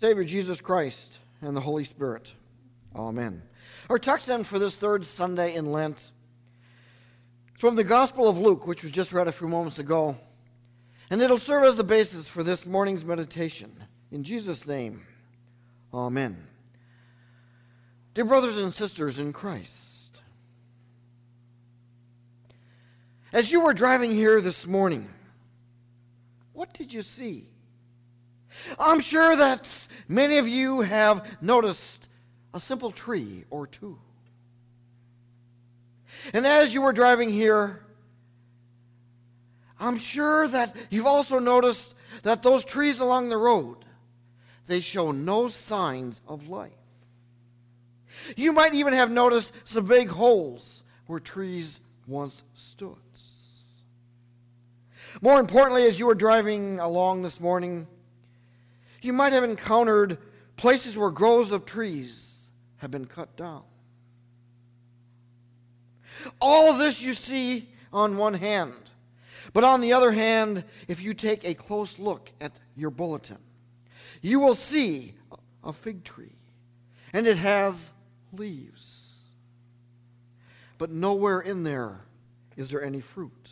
Savior Jesus Christ, and the Holy Spirit. Amen. Our text then for this third Sunday in Lent from the Gospel of Luke, which was just read a few moments ago, and it'll serve as the basis for this morning's meditation. In Jesus' name, Amen. Dear brothers and sisters in Christ, as you were driving here this morning, what did you see? I'm sure that many of you have noticed a simple tree or two. And as you were driving here, I'm sure that you've also noticed that those trees along the road, they show no signs of life. You might even have noticed some big holes where trees once stood. More importantly, as you were driving along this morning, you might have encountered places where groves of trees have been cut down. All of this you see on one hand. But on the other hand, if you take a close look at your bulletin, you will see a fig tree, and it has leaves. But nowhere in there is there any fruit.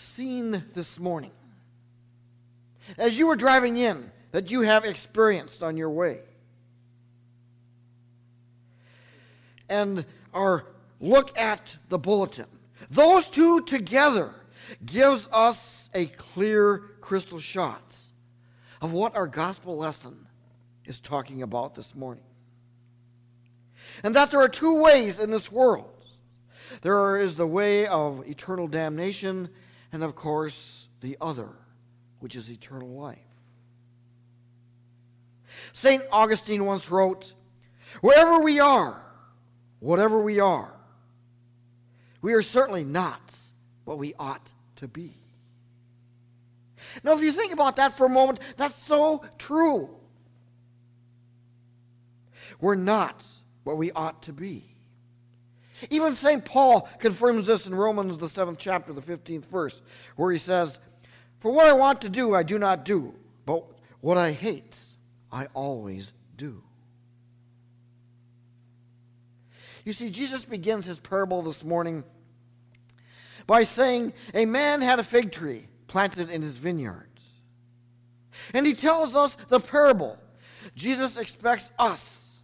Scene this morning, as you were driving in, that you have experienced on your way. And our look at the bulletin. Those two together gives us a clear crystal shot of what our gospel lesson is talking about this morning. And that there are two ways in this world. There is the way of eternal damnation and of course, the other, which is eternal life. St. Augustine once wrote, Wherever we are, whatever we are, we are certainly not what we ought to be. Now, if you think about that for a moment, that's so true. We're not what we ought to be. Even St. Paul confirms this in Romans, the seventh chapter, the 15th verse, where he says, For what I want to do, I do not do, but what I hate, I always do. You see, Jesus begins his parable this morning by saying, A man had a fig tree planted in his vineyard. And he tells us the parable. Jesus expects us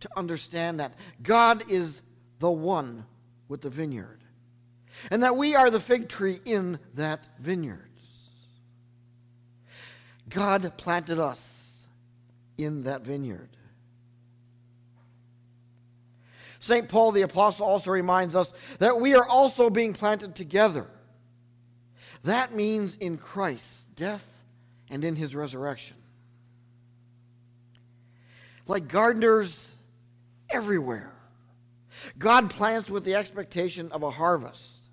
to understand that God is the one with the vineyard, and that we are the fig tree in that vineyard. God planted us in that vineyard. St. Paul the Apostle also reminds us that we are also being planted together. That means in Christ's death and in his resurrection. Like gardeners everywhere, God plants with the expectation of a harvest.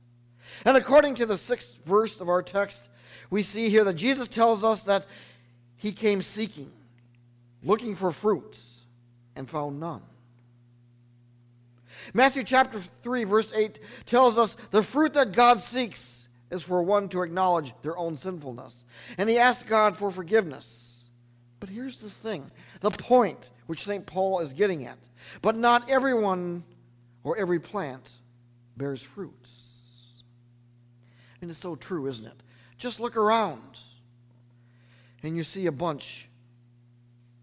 And according to the sixth verse of our text, we see here that Jesus tells us that he came seeking, looking for fruits, and found none. Matthew chapter 3, verse 8 tells us the fruit that God seeks is for one to acknowledge their own sinfulness. And he asks God for forgiveness. But here's the thing the point which St. Paul is getting at. But not everyone or every plant bears fruits. And it's so true, isn't it? Just look around and you see a bunch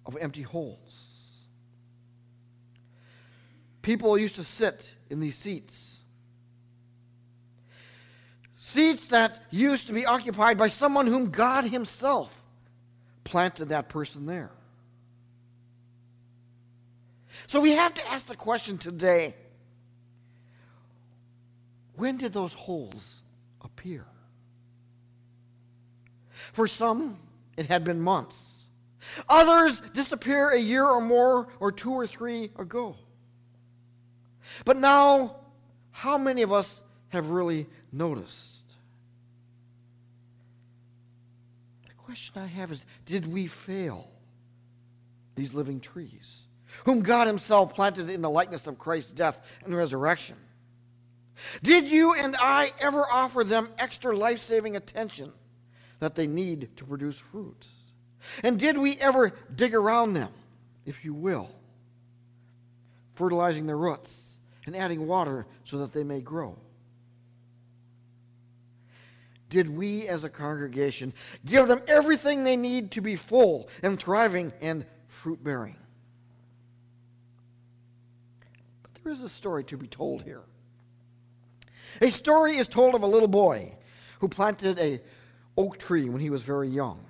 of empty holes. People used to sit in these seats. Seats that used to be occupied by someone whom God Himself planted that person there. So we have to ask the question today when did those holes appear? For some, it had been months. Others disappear a year or more, or two or three ago. But now, how many of us have really noticed? The question I have is did we fail these living trees, whom God Himself planted in the likeness of Christ's death and resurrection? Did you and I ever offer them extra life saving attention that they need to produce fruit? And did we ever dig around them, if you will, fertilizing their roots and adding water so that they may grow? Did we as a congregation give them everything they need to be full and thriving and fruit bearing? But there is a story to be told here. A story is told of a little boy who planted a oak tree when he was very young.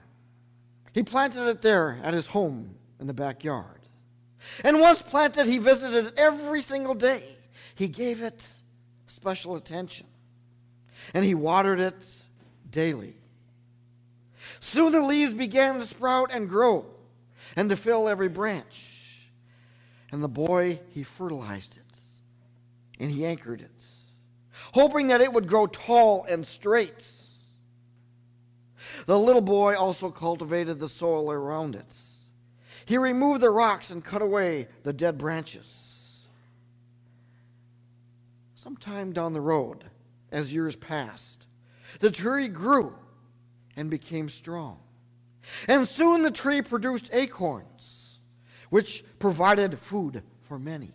He planted it there at his home in the backyard. And once planted, he visited it every single day. He gave it special attention. And he watered it daily. Soon the leaves began to sprout and grow and to fill every branch. And the boy, he fertilized it and he anchored it hoping that it would grow tall and straight. The little boy also cultivated the soil around it. He removed the rocks and cut away the dead branches. Sometime down the road, as years passed, the tree grew and became strong. And soon the tree produced acorns, which provided food for many.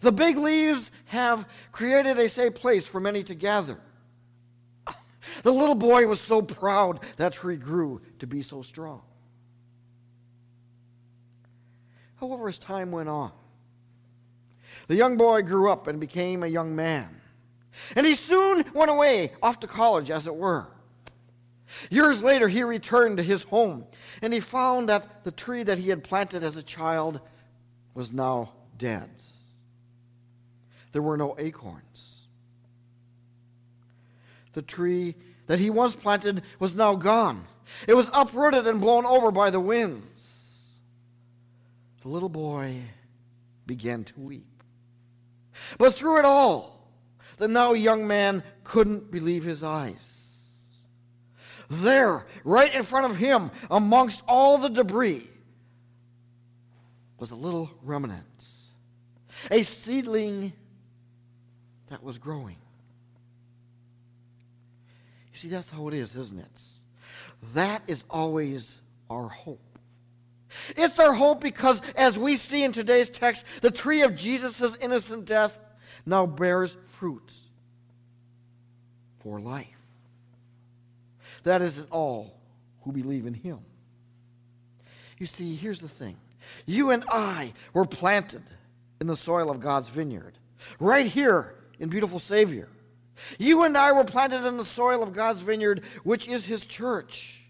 The big leaves have created a safe place for many to gather. The little boy was so proud that tree grew to be so strong. However, as time went on, the young boy grew up and became a young man. And he soon went away, off to college, as it were. Years later, he returned to his home, and he found that the tree that he had planted as a child was now dead there were no acorns. The tree that he once planted was now gone. It was uprooted and blown over by the winds. The little boy began to weep. But through it all, the now young man couldn't believe his eyes. There, right in front of him, amongst all the debris, was a little remnant, a seedling that was growing. You see, that's how it is, isn't it? That is always our hope. It's our hope because, as we see in today's text, the tree of Jesus' innocent death now bears fruit for life. That isn't all who believe in Him. You see, here's the thing you and I were planted in the soil of God's vineyard, right here in beautiful Savior. You and I were planted in the soil of God's vineyard, which is His church.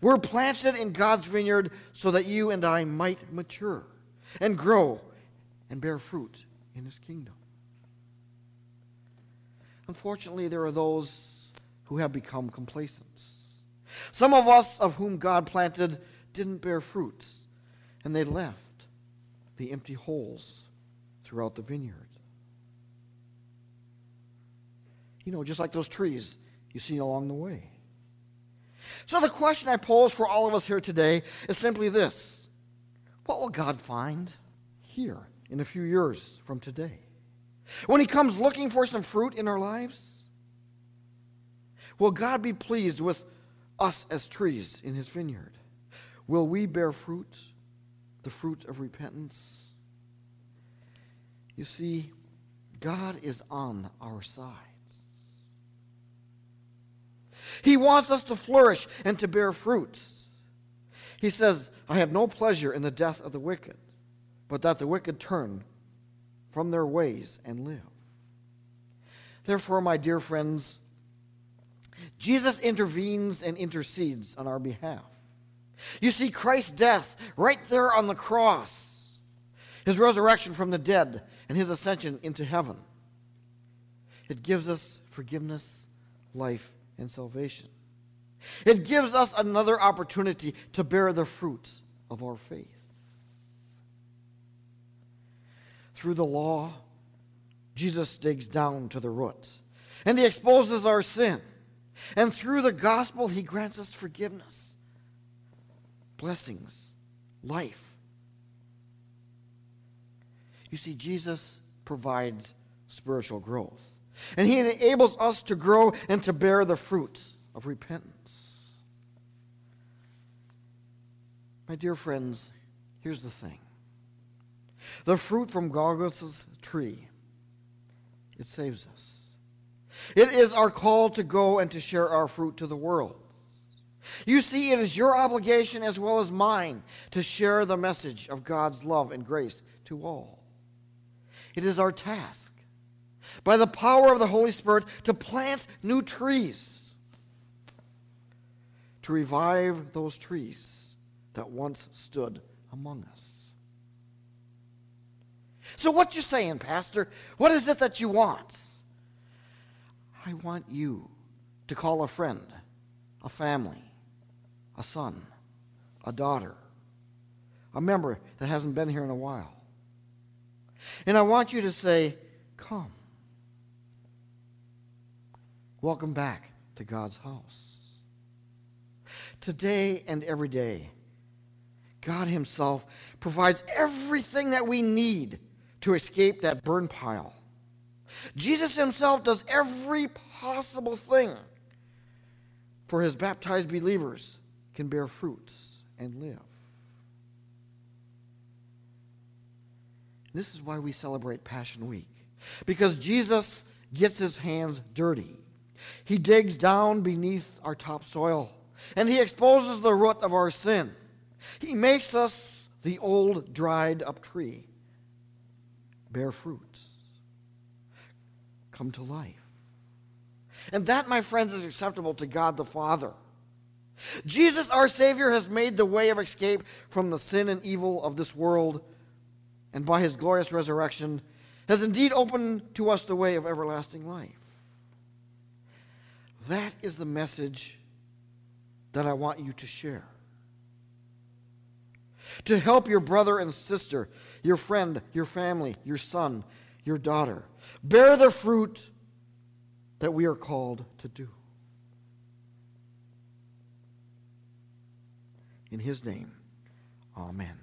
We're planted in God's vineyard so that you and I might mature and grow and bear fruit in His kingdom. Unfortunately, there are those who have become complacent. Some of us, of whom God planted, didn't bear fruit, and they left the empty holes throughout the vineyard. You know, just like those trees you see along the way. So the question I pose for all of us here today is simply this What will God find here in a few years from today? When He comes looking for some fruit in our lives? Will God be pleased with us as trees in His vineyard? Will we bear fruit, the fruit of repentance? You see, God is on our side. He wants us to flourish and to bear fruits. He says, I have no pleasure in the death of the wicked, but that the wicked turn from their ways and live. Therefore, my dear friends, Jesus intervenes and intercedes on our behalf. You see Christ's death right there on the cross, his resurrection from the dead, and his ascension into heaven. It gives us forgiveness, life, and salvation. It gives us another opportunity to bear the fruit of our faith. Through the law, Jesus digs down to the root and he exposes our sin. And through the gospel, he grants us forgiveness, blessings, life. You see, Jesus provides spiritual growth. And He enables us to grow and to bear the fruit of repentance. My dear friends, here's the thing the fruit from Golgotha's tree, it saves us. It is our call to go and to share our fruit to the world. You see, it is your obligation as well as mine to share the message of God's love and grace to all. It is our task, by the power of the Holy Spirit, to plant new trees, to revive those trees that once stood among us. So, what you saying, Pastor? What is it that you want? I want you to call a friend, a family, a son, a daughter, a member that hasn't been here in a while. And I want you to say, Come. Welcome back to God's house. Today and every day, God Himself provides everything that we need to escape that burn pile. Jesus Himself does every possible thing for His baptized believers can bear fruits and live. This is why we celebrate Passion Week. Because Jesus gets his hands dirty. He digs down beneath our topsoil and he exposes the root of our sin. He makes us the old dried up tree bear fruits, come to life. And that, my friends, is acceptable to God the Father. Jesus, our Savior, has made the way of escape from the sin and evil of this world, and by his glorious resurrection, has indeed opened to us the way of everlasting life. That is the message that I want you to share. To help your brother and sister, your friend, your family, your son, your daughter, bear the fruit that we are called to do. In his name, amen.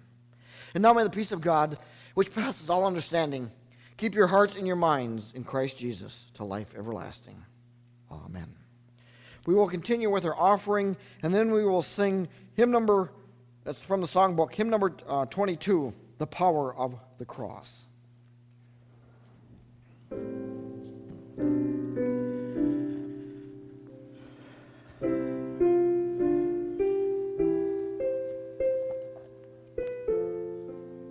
And now may the peace of God, which passes all understanding, keep your hearts and your minds in Christ Jesus to life everlasting. Amen. We will continue with our offering, and then we will sing hymn number, that's from the songbook, hymn number uh, 22, The Power of the Cross.